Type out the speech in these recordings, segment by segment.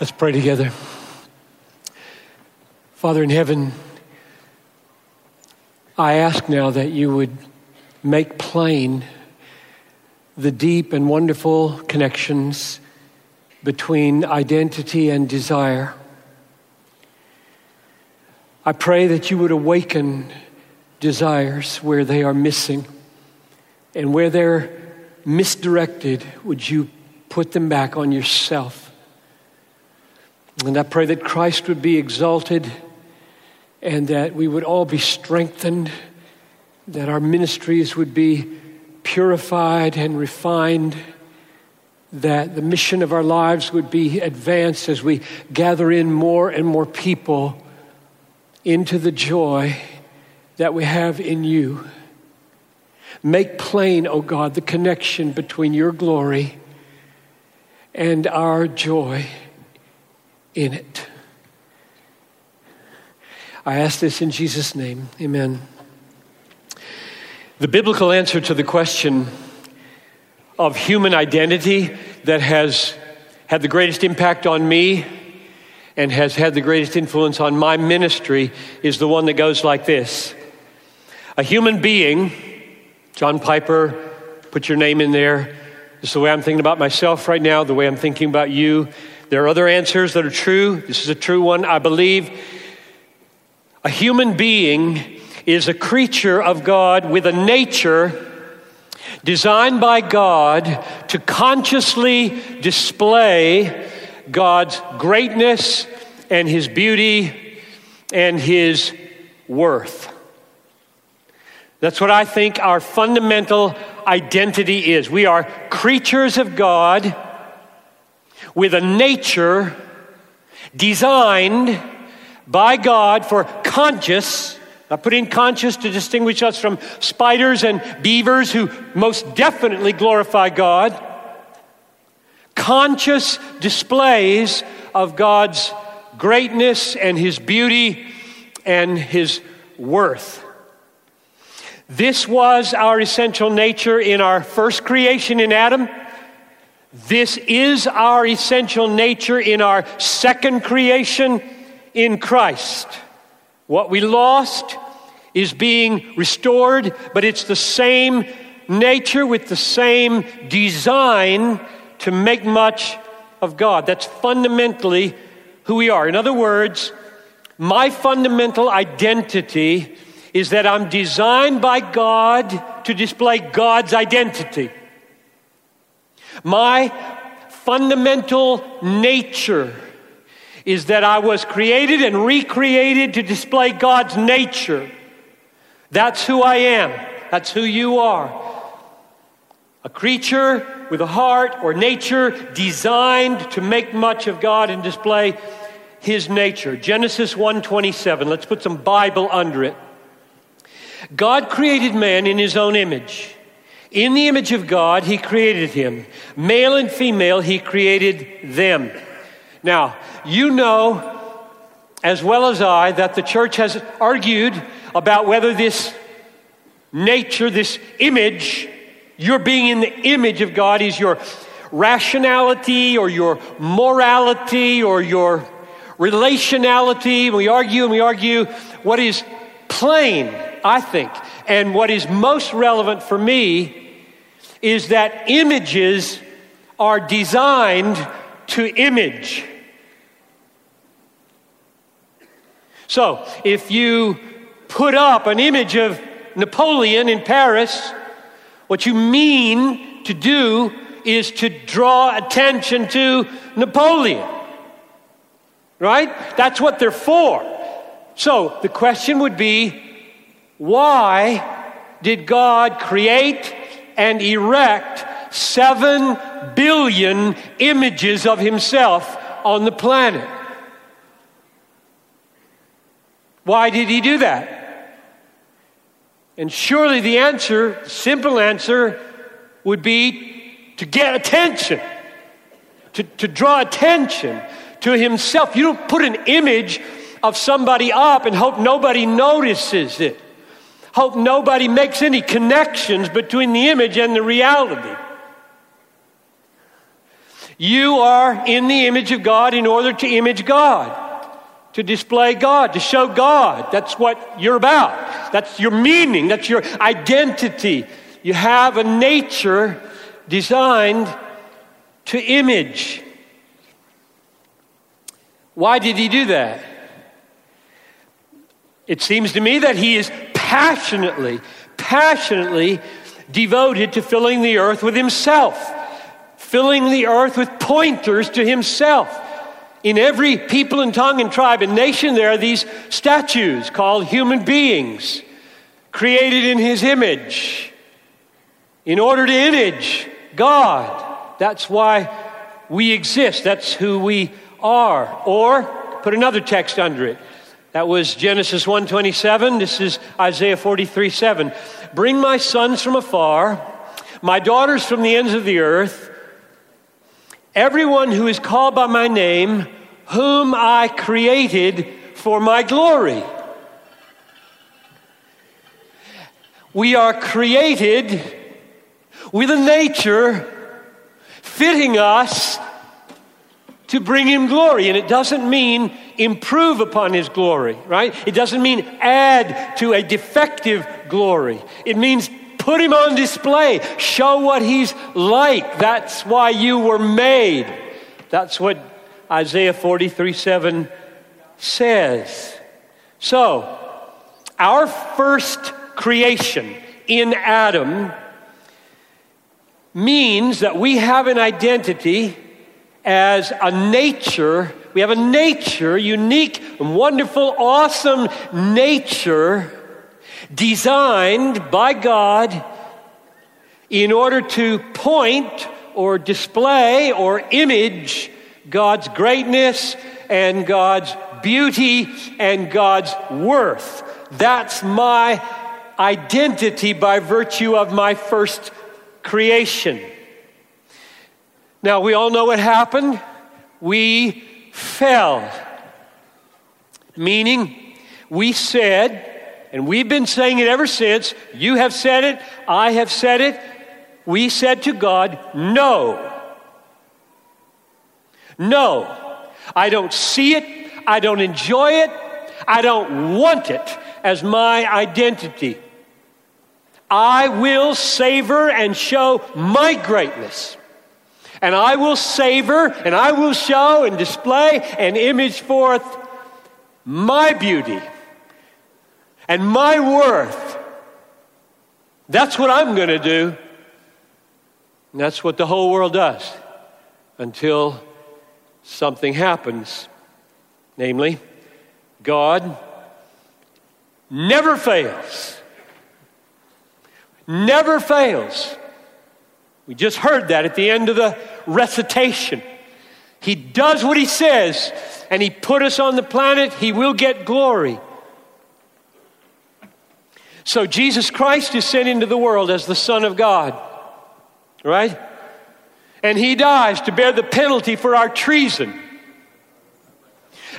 Let's pray together. Father in heaven, I ask now that you would make plain the deep and wonderful connections between identity and desire. I pray that you would awaken desires where they are missing and where they're misdirected, would you put them back on yourself? And I pray that Christ would be exalted and that we would all be strengthened, that our ministries would be purified and refined, that the mission of our lives would be advanced as we gather in more and more people into the joy that we have in you. Make plain, O oh God, the connection between your glory and our joy in it. I ask this in Jesus' name. Amen. The biblical answer to the question of human identity that has had the greatest impact on me and has had the greatest influence on my ministry is the one that goes like this A human being, John Piper, put your name in there. This is the way I'm thinking about myself right now, the way I'm thinking about you. There are other answers that are true. This is a true one, I believe. A human being is a creature of God with a nature designed by God to consciously display God's greatness and His beauty and His worth. That's what I think our fundamental identity is. We are creatures of God with a nature designed by God for conscious, I put in conscious to distinguish us from spiders and beavers who most definitely glorify God, conscious displays of God's greatness and His beauty and His worth. This was our essential nature in our first creation in Adam. This is our essential nature in our second creation in Christ. What we lost is being restored, but it's the same nature with the same design to make much of God. That's fundamentally who we are. In other words, my fundamental identity is that I'm designed by God to display God's identity. My fundamental nature is that I was created and recreated to display God's nature. That's who I am. That's who you are. A creature with a heart or nature designed to make much of God and display his nature. Genesis 1:27. Let's put some Bible under it. God created man in his own image. In the image of God, He created him. Male and female, He created them. Now, you know as well as I that the church has argued about whether this nature, this image, your being in the image of God is your rationality or your morality or your relationality. We argue and we argue what is plain, I think, and what is most relevant for me is that images are designed to image. So, if you put up an image of Napoleon in Paris, what you mean to do is to draw attention to Napoleon. Right? That's what they're for. So, the question would be why did God create and erect seven billion images of himself on the planet? Why did he do that? And surely the answer, simple answer, would be to get attention, to, to draw attention to himself. You don't put an image of somebody up and hope nobody notices it hope nobody makes any connections between the image and the reality. You are in the image of God in order to image God, to display God, to show God. That's what you're about. That's your meaning, that's your identity. You have a nature designed to image. Why did he do that? It seems to me that he is passionately, passionately devoted to filling the earth with himself filling the earth with pointers to himself. In every people and tongue and tribe and nation, there are these statues called human beings, created in his image, in order to image God. That's why we exist. That's who we are. Or put another text under it. That was Genesis 1:27. This is Isaiah 43 7. Bring my sons from afar, my daughters from the ends of the earth Everyone who is called by my name, whom I created for my glory. We are created with a nature fitting us to bring him glory. And it doesn't mean improve upon his glory, right? It doesn't mean add to a defective glory. It means Put him on display. Show what he's like. That's why you were made. That's what Isaiah 43 7 says. So, our first creation in Adam means that we have an identity as a nature. We have a nature, unique, wonderful, awesome nature designed by God in order to point or display or image God's greatness and God's beauty and God's worth. That's my identity by virtue of my first creation. Now, we all know what happened. We fell. Meaning, we said, and we've been saying it ever since. You have said it, I have said it. We said to God, No. No. I don't see it. I don't enjoy it. I don't want it as my identity. I will savor and show my greatness. And I will savor and I will show and display and image forth my beauty and my worth. That's what I'm going to do. And that's what the whole world does until something happens. Namely, God never fails. Never fails. We just heard that at the end of the recitation. He does what he says, and he put us on the planet, he will get glory. So Jesus Christ is sent into the world as the Son of God, right? And he dies to bear the penalty for our treason.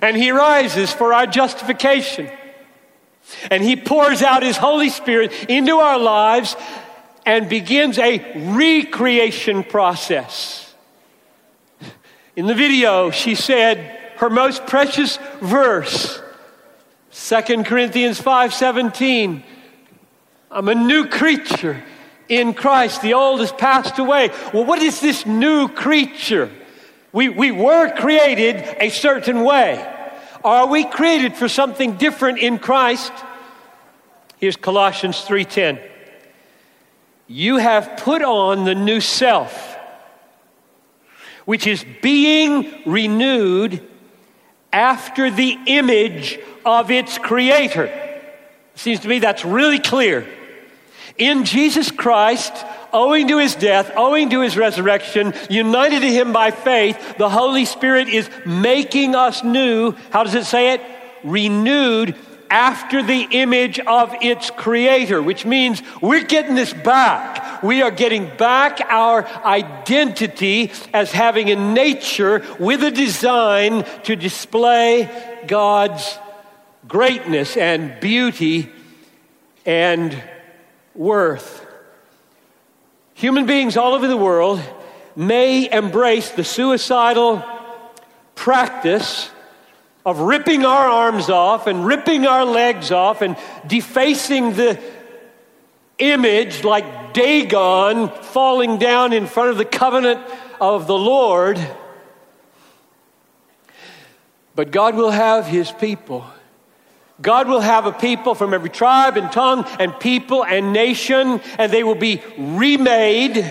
And he rises for our justification. And he pours out his Holy Spirit into our lives and begins a recreation process. In the video, she said her most precious verse, 2 Corinthians 5:17 I'm a new creature in Christ. The old has passed away. Well, what is this new creature? We, we were created a certain way. Are we created for something different in Christ? Here's Colossians 3:10. You have put on the new self, which is being renewed after the image of its creator. Seems to me that's really clear in Jesus Christ, owing to his death, owing to his resurrection, united to him by faith, the Holy Spirit is making us new. How does it say it? Renewed after the image of its creator, which means we're getting this back. We are getting back our identity as having a nature with a design to display God's greatness and beauty and worth. Human beings all over the world may embrace the suicidal practice of ripping our arms off and ripping our legs off and defacing the image like Dagon falling down in front of the covenant of the Lord. But God will have his people. God will have a people from every tribe and tongue and people and nation, and they will be remade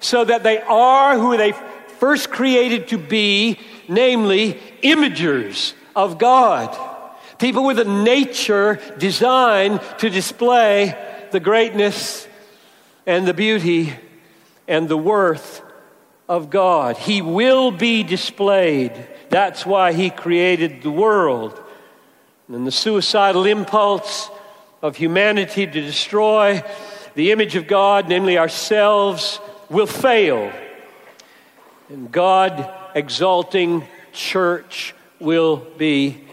so that they are who they first created to be, namely, imagers of God. People with a nature designed to display the greatness and the beauty and the worth of God. He will be displayed. That's why He created the world. And the suicidal impulse of humanity to destroy the image of God, namely ourselves, will fail. And God exalting church will be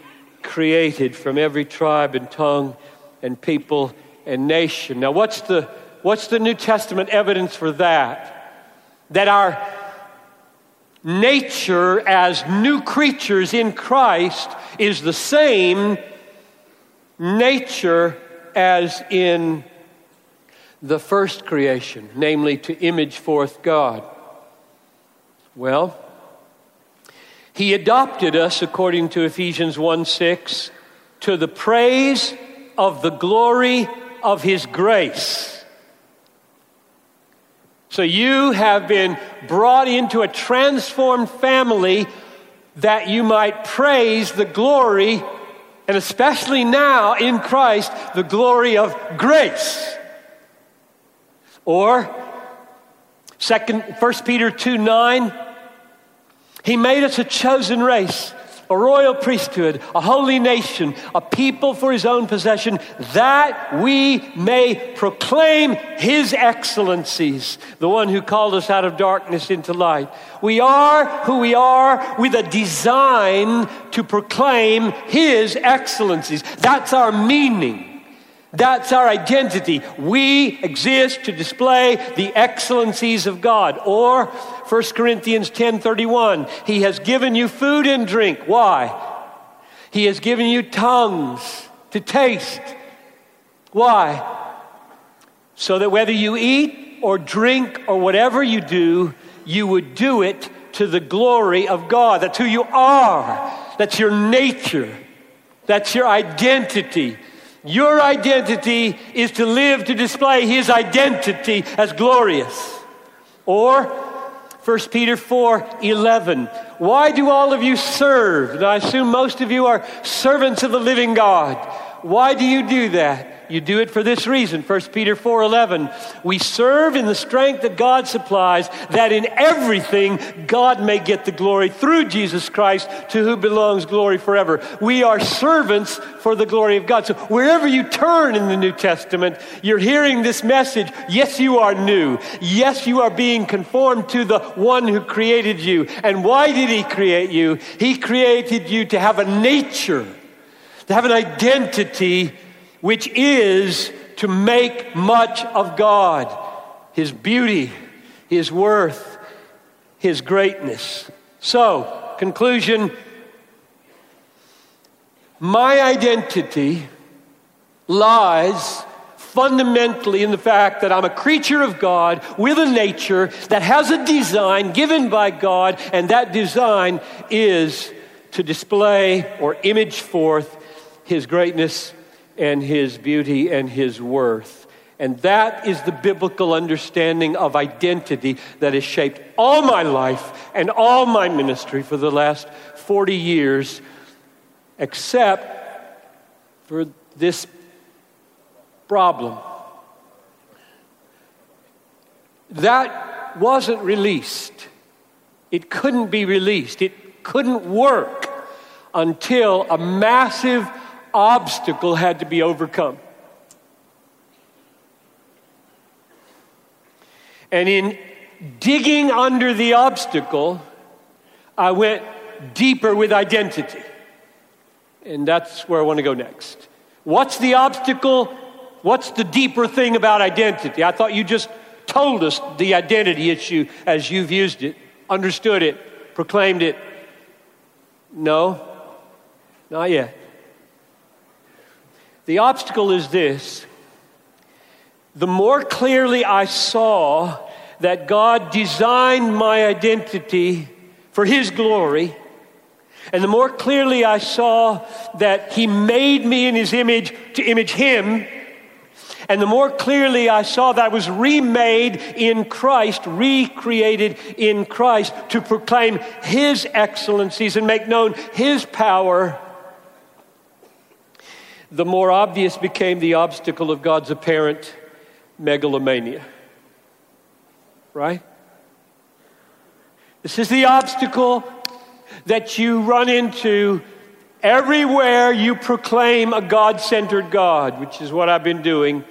created from every tribe and tongue and people and nation. Now, what's the, what's the New Testament evidence for that? That our nature as new creatures in Christ is the same nature as in the first creation, namely to image forth God. Well, he adopted us, according to Ephesians 1 6, to the praise of the glory of His grace. So you have been brought into a transformed family that you might praise the glory, and especially now in Christ, the glory of grace. Or, second, 1 Peter 2 9, he made us a chosen race, a royal priesthood, a holy nation, a people for his own possession, that we may proclaim his excellencies, the one who called us out of darkness into light. We are who we are with a design to proclaim his excellencies. That's our meaning. That's our identity. We exist to display the excellencies of God. Or 1 Corinthians 10:31, he has given you food and drink. Why? He has given you tongues to taste. Why? So that whether you eat or drink or whatever you do, you would do it to the glory of God. That's who you are. That's your nature. That's your identity. Your identity is to live to display his identity as glorious. Or 1 Peter 4 11. Why do all of you serve? And I assume most of you are servants of the living God. Why do you do that? You do it for this reason. 1 Peter 4:11. We serve in the strength that God supplies, that in everything God may get the glory through Jesus Christ, to whom belongs glory forever. We are servants for the glory of God. So wherever you turn in the New Testament, you're hearing this message. Yes, you are new. Yes, you are being conformed to the one who created you. And why did he create you? He created you to have a nature, to have an identity which is to make much of God, His beauty, His worth, His greatness. So, conclusion my identity lies fundamentally in the fact that I'm a creature of God with a nature that has a design given by God, and that design is to display or image forth His greatness and his beauty and his worth. And that is the biblical understanding of identity that has shaped all my life and all my ministry for the last 40 years, except for this problem. That wasn't released. It couldn't be released. It couldn't work until a massive obstacle had to be overcome. And in digging under the obstacle, I went deeper with identity. And that's where I want to go next. What's the obstacle? What's the deeper thing about identity? I thought you just told us the identity issue as you've used it, understood it, proclaimed it? No, not yet. The obstacle is this. The more clearly I saw that God designed my identity for His glory, and the more clearly I saw that He made me in His image to image Him, and the more clearly I saw that I was remade in Christ, recreated in Christ to proclaim His excellencies and make known His power, the more obvious became the obstacle of God's apparent megalomania. Right? This is the obstacle that you run into everywhere you proclaim a God centered God, which is what I've been doing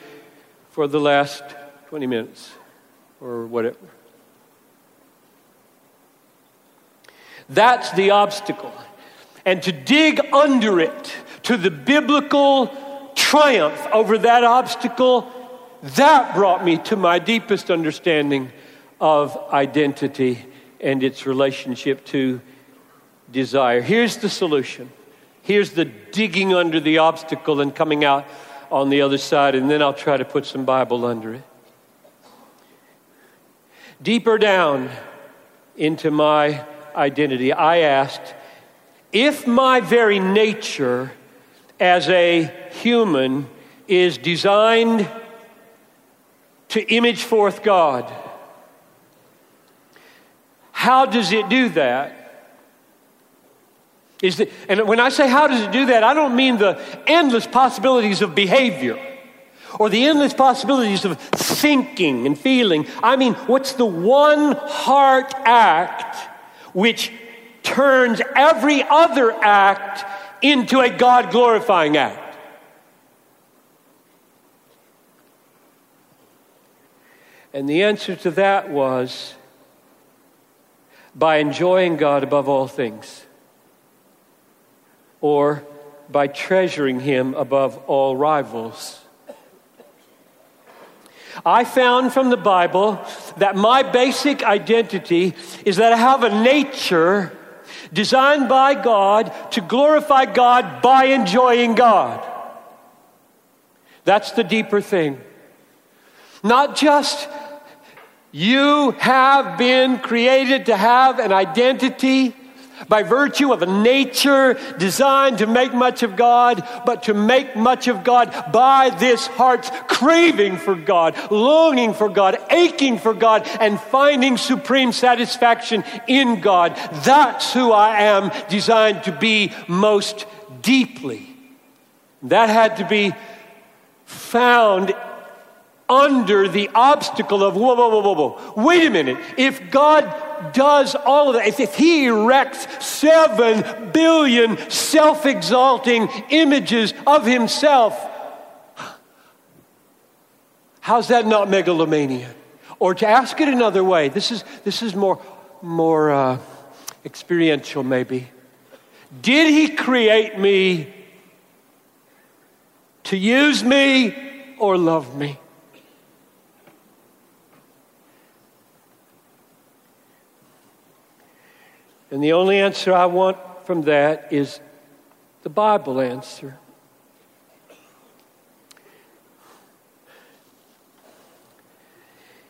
for the last 20 minutes or whatever. That's the obstacle. And to dig under it to the biblical triumph over that obstacle, that brought me to my deepest understanding of identity and its relationship to desire. Here's the solution. Here's the digging under the obstacle and coming out on the other side, and then I'll try to put some Bible under it. Deeper down into my identity, I asked if my very nature as a human is designed to image forth God, how does it do that? Is that, and when I say how does it do that, I don't mean the endless possibilities of behavior or the endless possibilities of thinking and feeling. I mean, what's the one heart act which turns every other act into a God glorifying act? And the answer to that was by enjoying God above all things or by treasuring him above all rivals. I found from the Bible that my basic identity is that I have a nature designed by God to glorify God by enjoying God. That's the deeper thing. Not just you have been created to have an identity by virtue of a nature designed to make much of God, but to make much of God by this heart's craving for God, longing for God, aching for God, and finding supreme satisfaction in God. That's who I am designed to be most deeply. That had to be found under the obstacle of whoa, whoa, whoa, whoa, whoa. Wait a minute. If God does all of that, if, if He erects seven billion self exalting images of Himself, how's that not megalomania? Or to ask it another way, this is, this is more, more uh, experiential, maybe. Did He create me to use me or love me? And the only answer I want from that is the Bible answer.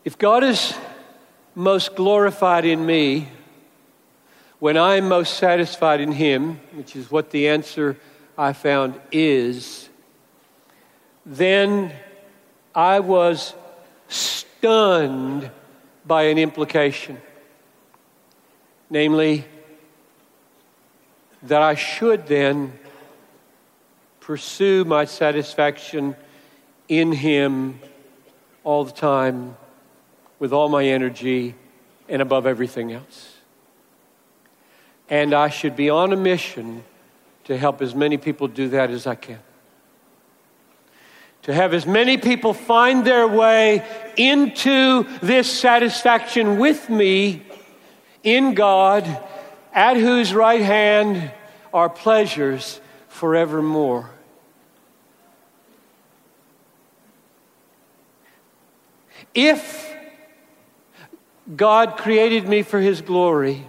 If God is most glorified in me when I am most satisfied in Him, which is what the answer I found is, then I was stunned by an implication. Namely, that I should then pursue my satisfaction in Him all the time with all my energy and above everything else. And I should be on a mission to help as many people do that as I can. To have as many people find their way into this satisfaction with me in God, at whose right hand are pleasures forevermore. If God created me for His glory.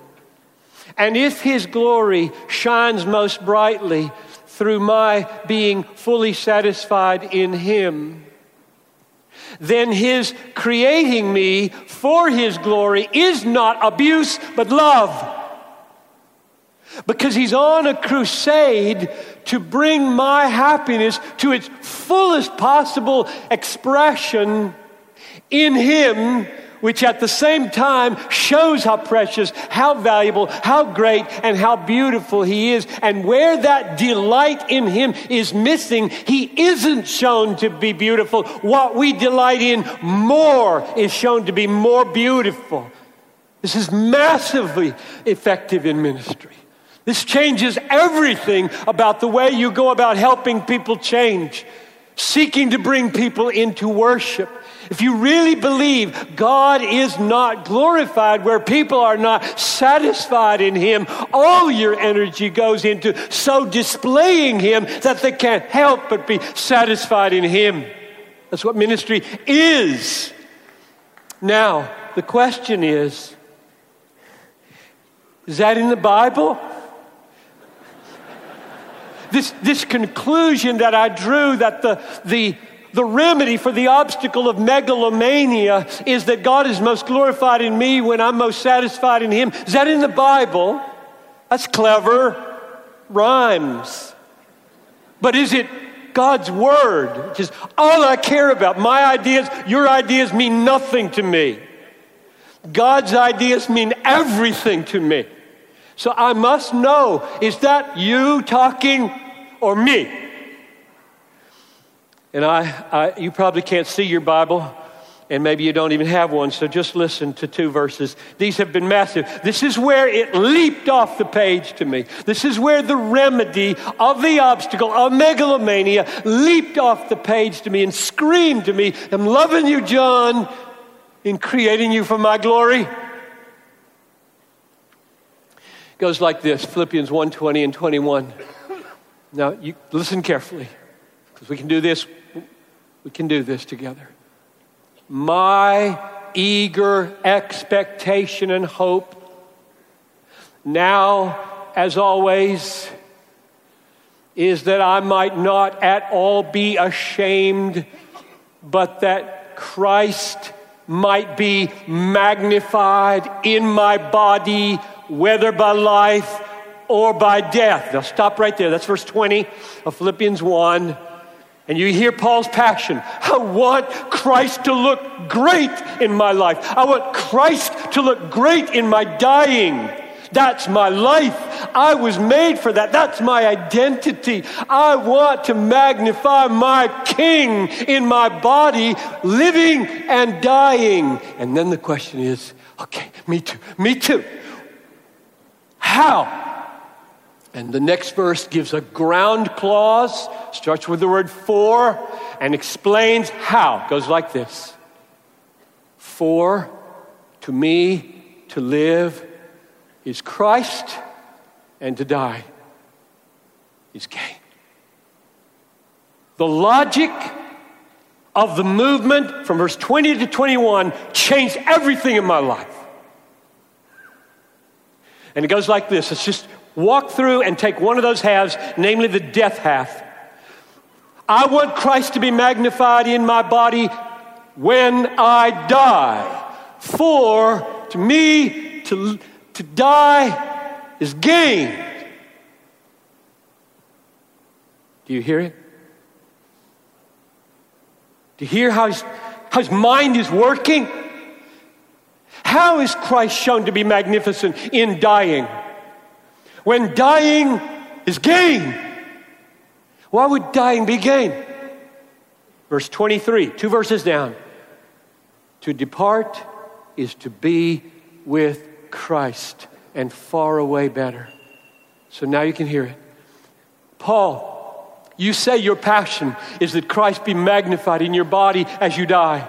And if His glory shines most brightly through my being fully satisfied in Him, then His creating me for His glory is not abuse, but love. Because He's on a crusade to bring my happiness to its fullest possible expression in Him which at the same time shows how precious, how valuable, how great, and how beautiful He is. And where that delight in Him is missing, He isn't shown to be beautiful. What we delight in more is shown to be more beautiful. This is massively effective in ministry. This changes everything about the way you go about helping people change, seeking to bring people into worship if you really believe God is not glorified where people are not satisfied in Him, all your energy goes into so displaying Him that they can't help but be satisfied in Him. That's what ministry is. Now, the question is is that in the Bible? This, this conclusion that I drew that the, the the remedy for the obstacle of megalomania is that God is most glorified in me when I'm most satisfied in Him. Is that in the Bible? That's clever. Rhymes. But is it God's Word? Which is all I care about. My ideas, your ideas mean nothing to me. God's ideas mean everything to me. So I must know is that you talking or me? And I, I, you probably can't see your Bible, and maybe you don't even have one, so just listen to two verses. These have been massive. This is where it leaped off the page to me. This is where the remedy of the obstacle of megalomania leaped off the page to me and screamed to me, I'm loving you, John, in creating you for my glory. It goes like this Philippians 1 20 and 21. Now, you listen carefully, because we can do this we can do this together. My eager expectation and hope now, as always, is that I might not at all be ashamed, but that Christ might be magnified in my body, whether by life or by death. Now, stop right there. That's verse 20 of Philippians 1. And you hear Paul's passion. I want Christ to look great in my life. I want Christ to look great in my dying. That's my life. I was made for that. That's my identity. I want to magnify my King in my body, living and dying. And then the question is okay, me too, me too. How? And the next verse gives a ground clause, starts with the word for, and explains how. It goes like this For to me to live is Christ, and to die is gain. The logic of the movement from verse 20 to 21 changed everything in my life. And it goes like this. It's just walk through and take one of those halves, namely the death half. I want Christ to be magnified in my body when I die. For to me, to, to die is gain. Do you hear it? Do you hear how his, how his mind is working? How is Christ shown to be magnificent in dying? When dying is gain. Why would dying be gain? Verse 23, two verses down. To depart is to be with Christ and far away better. So now you can hear it. Paul, you say your passion is that Christ be magnified in your body as you die.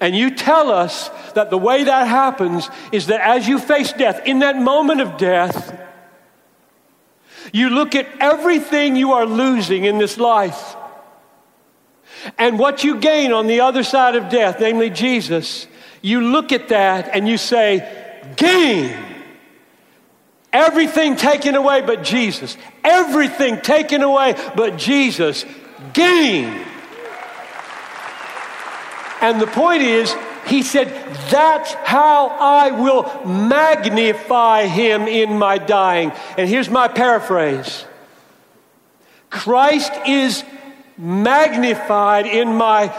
And you tell us that the way that happens is that as you face death, in that moment of death, you look at everything you are losing in this life and what you gain on the other side of death, namely Jesus. you look at that and you say, gain. Everything taken away but Jesus. Everything taken away but Jesus. Gain. And the point is, he said, That's how I will magnify him in my dying. And here's my paraphrase Christ is magnified in my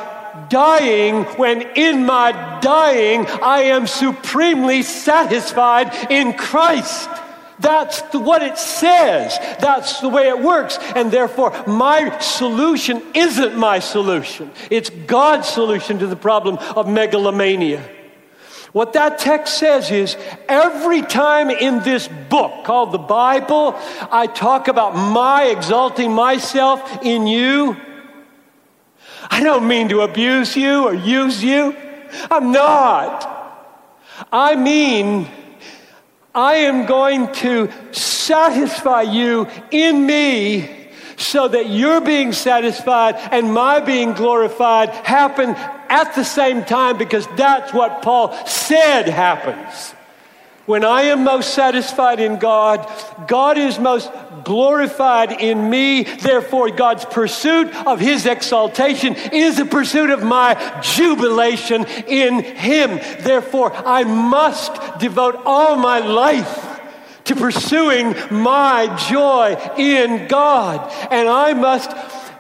dying when in my dying I am supremely satisfied in Christ. That's the, what it says. That's the way it works. And therefore, my solution isn't my solution. It's God's solution to the problem of megalomania. What that text says is every time in this book called the Bible, I talk about my exalting myself in you. I don't mean to abuse you or use you. I'm not. I mean, I am going to satisfy you in me so that your being satisfied and my being glorified happen at the same time because that's what Paul said happens. When I am most satisfied in God, God is most glorified in me. Therefore, God's pursuit of His exaltation is a pursuit of my jubilation in Him. Therefore, I must devote all my life to pursuing my joy in God. And I must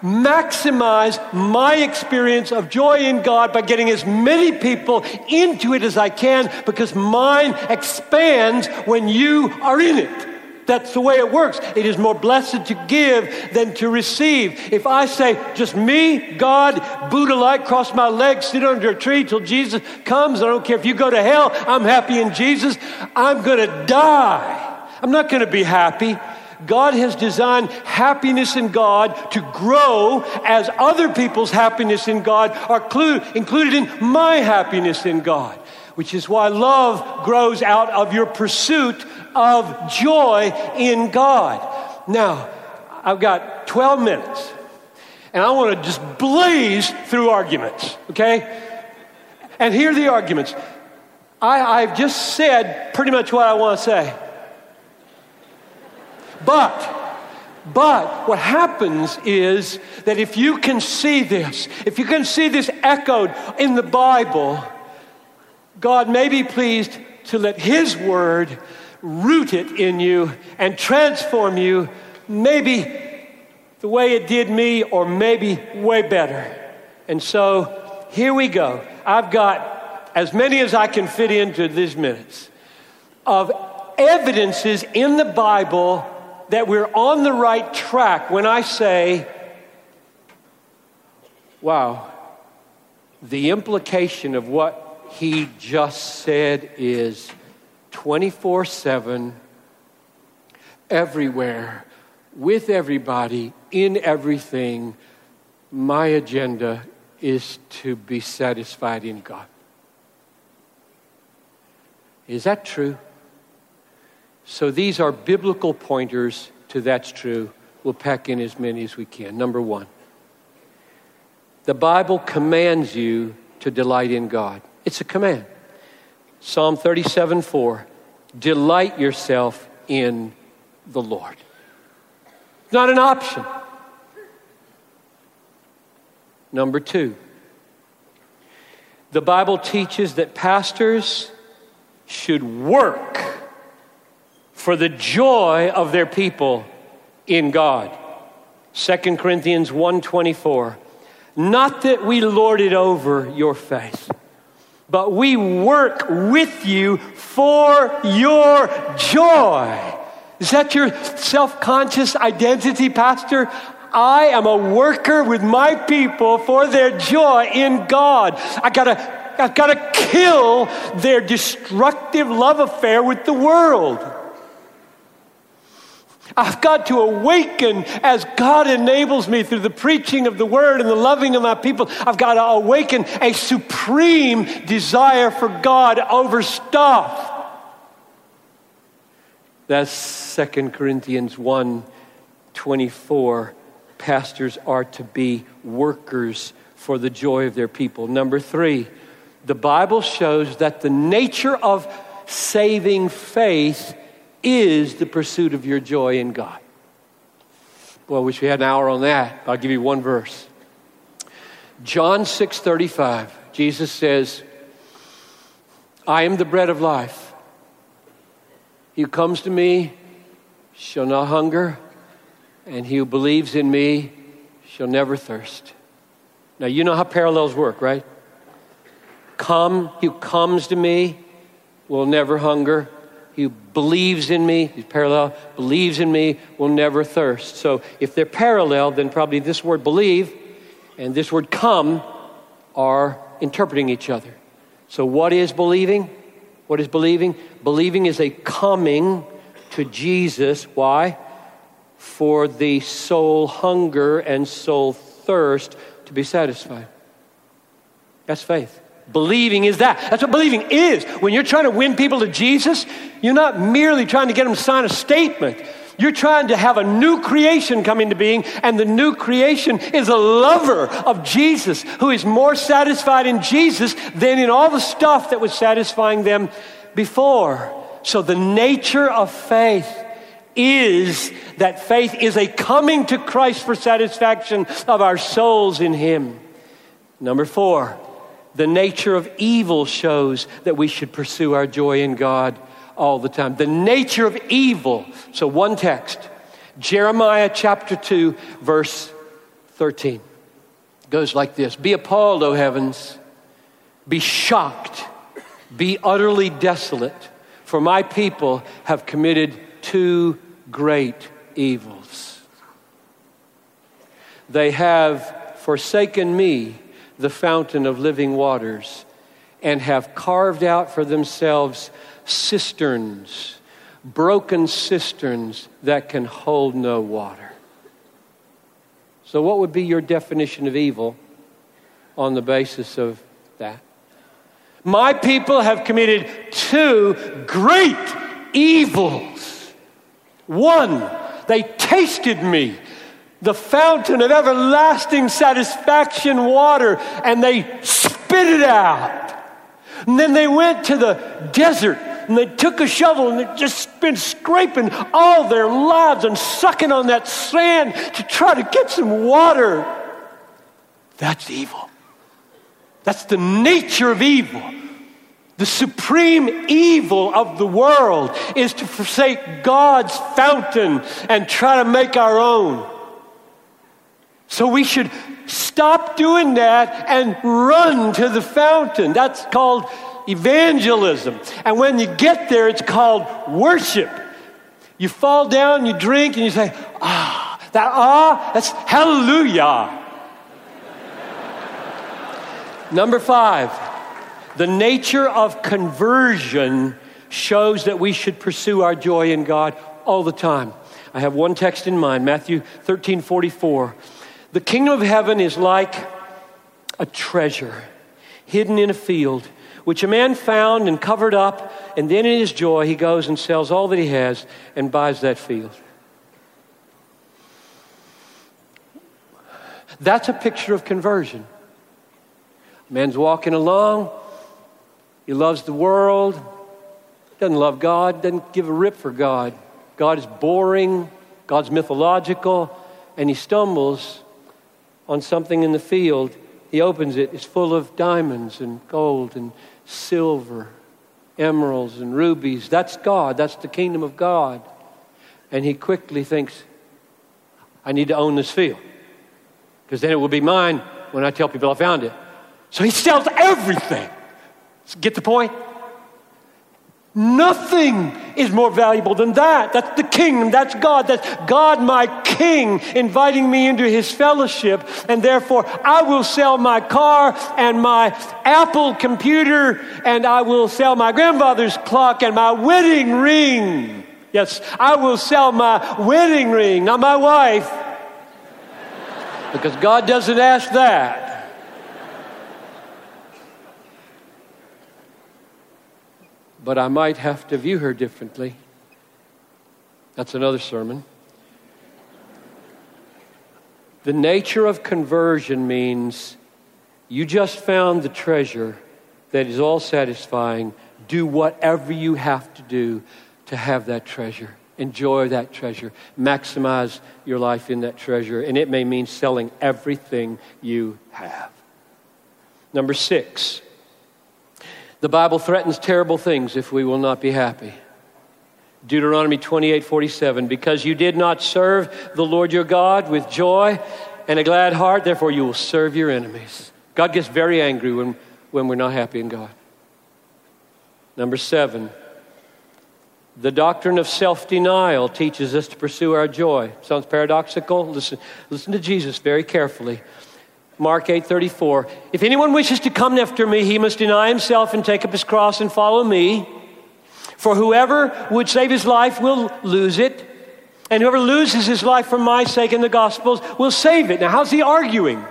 maximize my experience of joy in God by getting as many people into it as I can because mine expands when you are in it. That's the way it works. It is more blessed to give than to receive. If I say, just me, God, Buddha like, cross my legs, sit under a tree till Jesus comes, I don't care if you go to hell, I'm happy in Jesus, I'm going to die. I'm not going to be happy. God has designed happiness in God to grow as other people's happiness in God are included in my happiness in God, which is why love grows out of your pursuit of joy in God. Now, I've got 12 minutes, and I want to just blaze through arguments, okay? And here are the arguments. I, I've just said pretty much what I want to say. But, but what happens is that if you can see this, if you can see this echoed in the Bible, God may be pleased to let His Word root it in you and transform you, maybe the way it did me, or maybe way better. And so here we go. I've got as many as I can fit into these minutes of evidences in the Bible that we're on the right track when I say, wow, the implication of what he just said is 24 7, everywhere, with everybody, in everything. My agenda is to be satisfied in God. Is that true? So these are biblical pointers to that's true. We'll pack in as many as we can. Number one, the Bible commands you to delight in God. It's a command. Psalm 37 4 Delight yourself in the Lord. Not an option. Number two, the Bible teaches that pastors should work for the joy of their people in God. 2 Corinthians 1:24 Not that we lord it over your faith, but we work with you for your joy. Is that your self-conscious identity, pastor? I am a worker with my people for their joy in God. I gotta, I gotta kill their destructive love affair with the world. I've got to awaken as God enables me through the preaching of the word and the loving of my people. I've got to awaken a supreme desire for God over stuff. That's 2 Corinthians 1 24. Pastors are to be workers for the joy of their people. Number three, the Bible shows that the nature of saving faith is the pursuit of your joy in God. Well, I wish we had an hour on that. I'll give you one verse. John 6:35. Jesus says, "I am the bread of life. He who comes to me shall not hunger, and he who believes in me shall never thirst." Now, you know how parallels work, right? Come, he who comes to me will never hunger. He who believes in me, he's parallel, believes in me will never thirst. So if they're parallel, then probably this word believe and this word come are interpreting each other. So what is believing? What is believing? Believing is a coming to Jesus. Why? For the soul hunger and soul thirst to be satisfied. That's faith. Believing is that. That's what believing is. When you're trying to win people to Jesus, you're not merely trying to get them to sign a statement. You're trying to have a new creation come into being, and the new creation is a lover of Jesus who is more satisfied in Jesus than in all the stuff that was satisfying them before. So, the nature of faith is that faith is a coming to Christ for satisfaction of our souls in Him. Number four, the nature of evil shows that we should pursue our joy in God all the time. The nature of evil. So, one text Jeremiah chapter 2, verse 13 goes like this Be appalled, O heavens, be shocked, be utterly desolate, for my people have committed two great evils. They have forsaken me the fountain of living waters, and have carved out for themselves cisterns, broken cisterns that can hold no water. So, what would be your definition of evil on the basis of that? My people have committed two great evils. One, they tasted me the fountain of everlasting satisfaction water, and they spit it out. And then they went to the desert and they took a shovel and they just been scraping all their lives and sucking on that sand to try to get some water. That's evil. That's the nature of evil. The supreme evil of the world is to forsake God's fountain and try to make our own. So we should stop doing that and run to the fountain. That's called evangelism. And when you get there, it's called worship. You fall down, you drink, and you say, ah, that ah, that's hallelujah. Number five, the nature of conversion shows that we should pursue our joy in God all the time. I have one text in mind, Matthew 13 44. The kingdom of heaven is like a treasure hidden in a field, which a man found and covered up, and then in his joy he goes and sells all that he has and buys that field. That's a picture of conversion. A man's walking along, he loves the world, doesn't love God, doesn't give a rip for God. God is boring, God's mythological, and he stumbles on something in the field. He opens it, it's full of diamonds and gold and silver, emeralds and rubies. That's God, that's the kingdom of God. And he quickly thinks, I need to own this field because then it will be mine when I tell people I found it. So he sells everything. Get the point? Nothing is more valuable than that. That's the kingdom. That's God. That's God, my king, inviting me into his fellowship. And therefore, I will sell my car and my Apple computer, and I will sell my grandfather's clock and my wedding ring. Yes, I will sell my wedding ring, not my wife. Because God doesn't ask that. But I might have to view her differently. That's another sermon. The nature of conversion means you just found the treasure that is all satisfying, do whatever you have to do to have that treasure. Enjoy that treasure. Maximize your life in that treasure. And it may mean selling everything you have. Number six, the Bible threatens terrible things if we will not be happy. Deuteronomy 28 47, because you did not serve the Lord your God with joy and a glad heart, therefore you will serve your enemies. God gets very angry when, when we're not happy in God. Number seven, the doctrine of self denial teaches us to pursue our joy. Sounds paradoxical? Listen, listen to Jesus very carefully. Mark 8:34 If anyone wishes to come after me he must deny himself and take up his cross and follow me for whoever would save his life will lose it, and whoever loses his life for my sake in the Gospels will save it. Now, how's he arguing?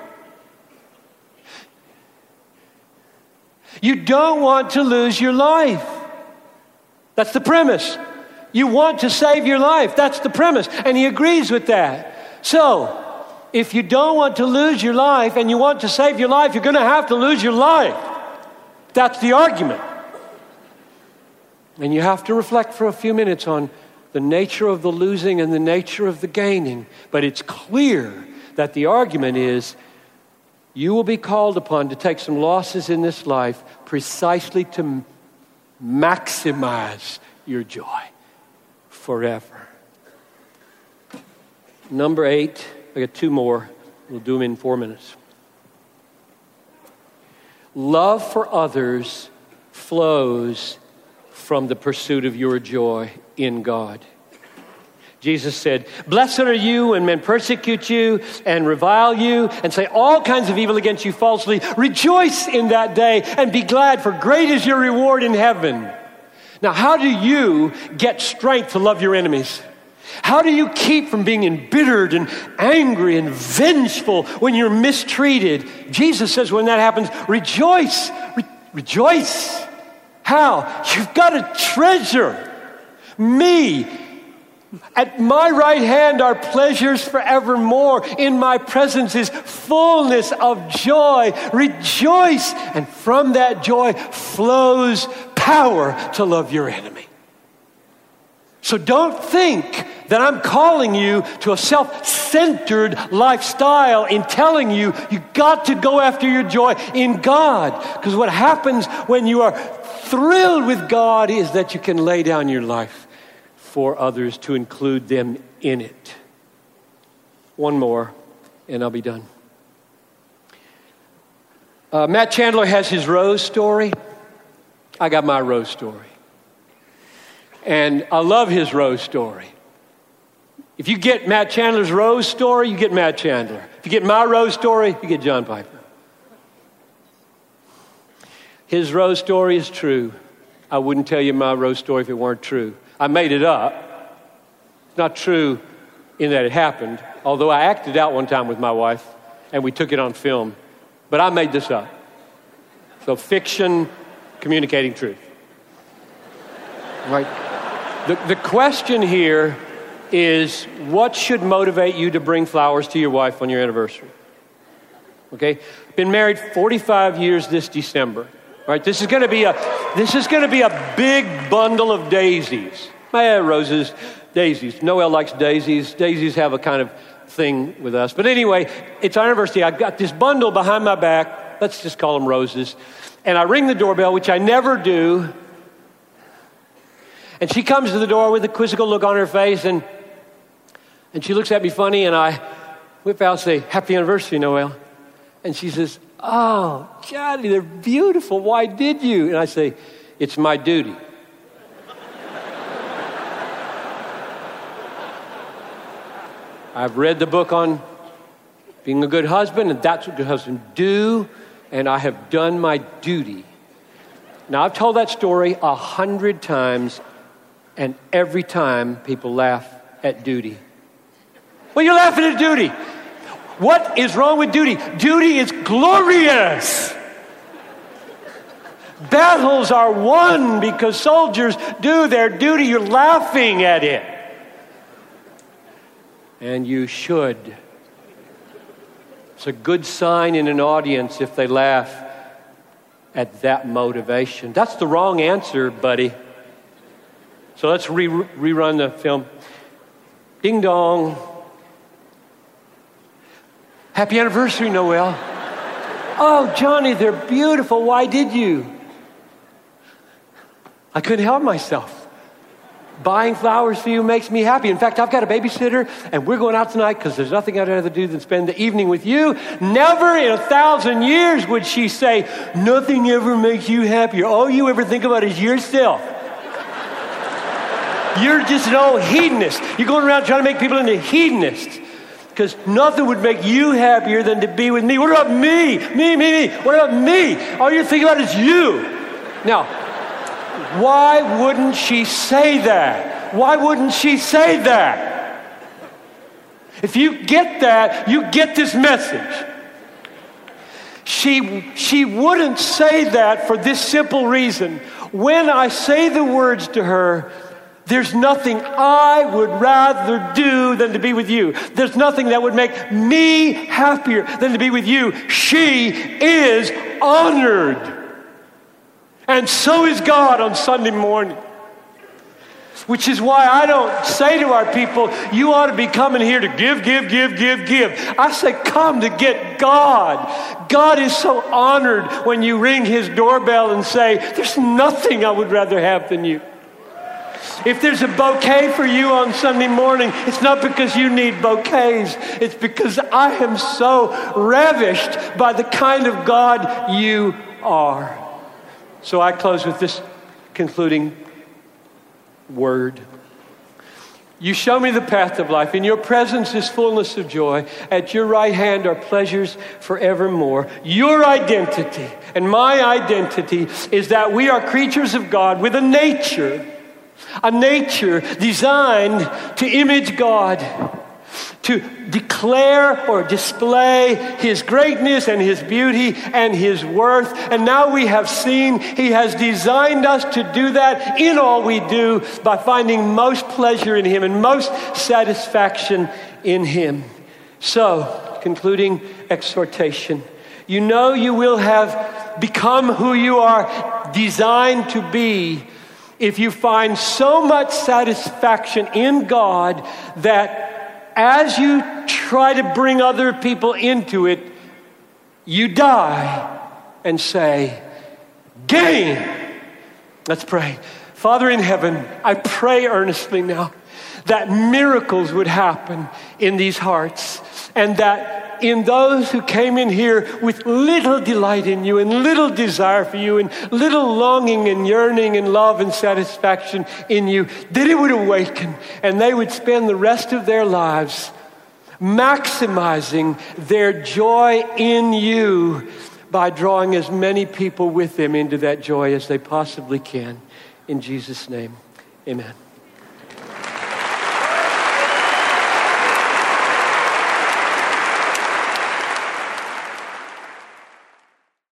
You don't want to lose your life. That's the premise. You want to save your life. That's the premise. And he agrees with that. So, if you don't want to lose your life and you want to save your life, you're going to have to lose your life. That's the argument. And you have to reflect for a few minutes on the nature of the losing and the nature of the gaining. But it's clear that the argument is you will be called upon to take some losses in this life precisely to maximize your joy forever. Number eight, I got two more. We'll do them in four minutes. Love for others flows from the pursuit of your joy in God. Jesus said, Blessed are you when men persecute you and revile you and say all kinds of evil against you falsely. Rejoice in that day and be glad, for great is your reward in heaven. Now, how do you get strength to love your enemies? How do you keep from being embittered and angry and vengeful when you're mistreated? Jesus says, when that happens, rejoice, re- rejoice. How? You've got a treasure. Me. At my right hand are pleasures forevermore. In my presence is fullness of joy. Rejoice. And from that joy flows power to love your enemy. So don't think that I'm calling you to a self centered lifestyle in telling you you got to go after your joy in God. Because what happens when you are thrilled with God is that you can lay down your life for others to include them in it. One more, and I'll be done. Uh, Matt Chandler has his rose story. I got my rose story. And I love his rose story. If you get Matt Chandler's rose story, you get Matt Chandler. If you get my rose story, you get John Piper. His rose story is true. I wouldn't tell you my rose story if it weren't true. I made it up. It's not true in that it happened, although I acted out one time with my wife and we took it on film. But I made this up. So, fiction communicating truth. Right? The, the question here is what should motivate you to bring flowers to your wife on your anniversary? Okay? Been married 45 years this December. Right? This is going to be a this is going to be a big bundle of daisies. Roses, daisies. Noel likes daisies. Daisies have a kind of thing with us. But anyway, it's our anniversary. I've got this bundle behind my back. Let's just call them roses. And I ring the doorbell, which I never do. And she comes to the door with a quizzical look on her face, and, and she looks at me funny, and I whip out and say, Happy anniversary, Noel. And she says, Oh, Johnny, they're beautiful. Why did you? And I say, It's my duty. I've read the book on being a good husband, and that's what good husbands do, and I have done my duty. Now, I've told that story a hundred times, and every time people laugh at duty. Well, you're laughing at duty. What is wrong with duty? Duty is glorious. Battles are won because soldiers do their duty. You're laughing at it. And you should. It's a good sign in an audience if they laugh at that motivation. That's the wrong answer, buddy. So let's re- rerun the film. Ding dong. Happy anniversary, Noel. Oh, Johnny, they're beautiful. Why did you? I couldn't help myself. Buying flowers for you makes me happy. In fact, I've got a babysitter, and we're going out tonight because there's nothing I'd rather do than spend the evening with you. Never in a thousand years would she say, Nothing ever makes you happier. All you ever think about is yourself. You're just an old hedonist. You're going around trying to make people into hedonists because nothing would make you happier than to be with me. What about me? Me, me, me. What about me? All you're thinking about is you. Now, why wouldn't she say that? Why wouldn't she say that? If you get that, you get this message. She, she wouldn't say that for this simple reason. When I say the words to her, there's nothing I would rather do than to be with you. There's nothing that would make me happier than to be with you. She is honored. And so is God on Sunday morning. Which is why I don't say to our people, you ought to be coming here to give, give, give, give, give. I say, come to get God. God is so honored when you ring his doorbell and say, there's nothing I would rather have than you. If there's a bouquet for you on Sunday morning, it's not because you need bouquets. It's because I am so ravished by the kind of God you are. So I close with this concluding word. You show me the path of life. In your presence is fullness of joy. At your right hand are pleasures forevermore. Your identity and my identity is that we are creatures of God with a nature, a nature designed to image God to declare or display his greatness and his beauty and his worth. And now we have seen he has designed us to do that in all we do by finding most pleasure in him and most satisfaction in him. So, concluding exhortation. You know you will have become who you are designed to be if you find so much satisfaction in God that as you try to bring other people into it, you die and say, Gain! Let's pray. Father in heaven, I pray earnestly now that miracles would happen in these hearts and that in those who came in here with little delight in you and little desire for you and little longing and yearning and love and satisfaction in you, that it would awaken and they would spend the rest of their lives maximizing their joy in you by drawing as many people with them into that joy as they possibly can. In Jesus' name, amen.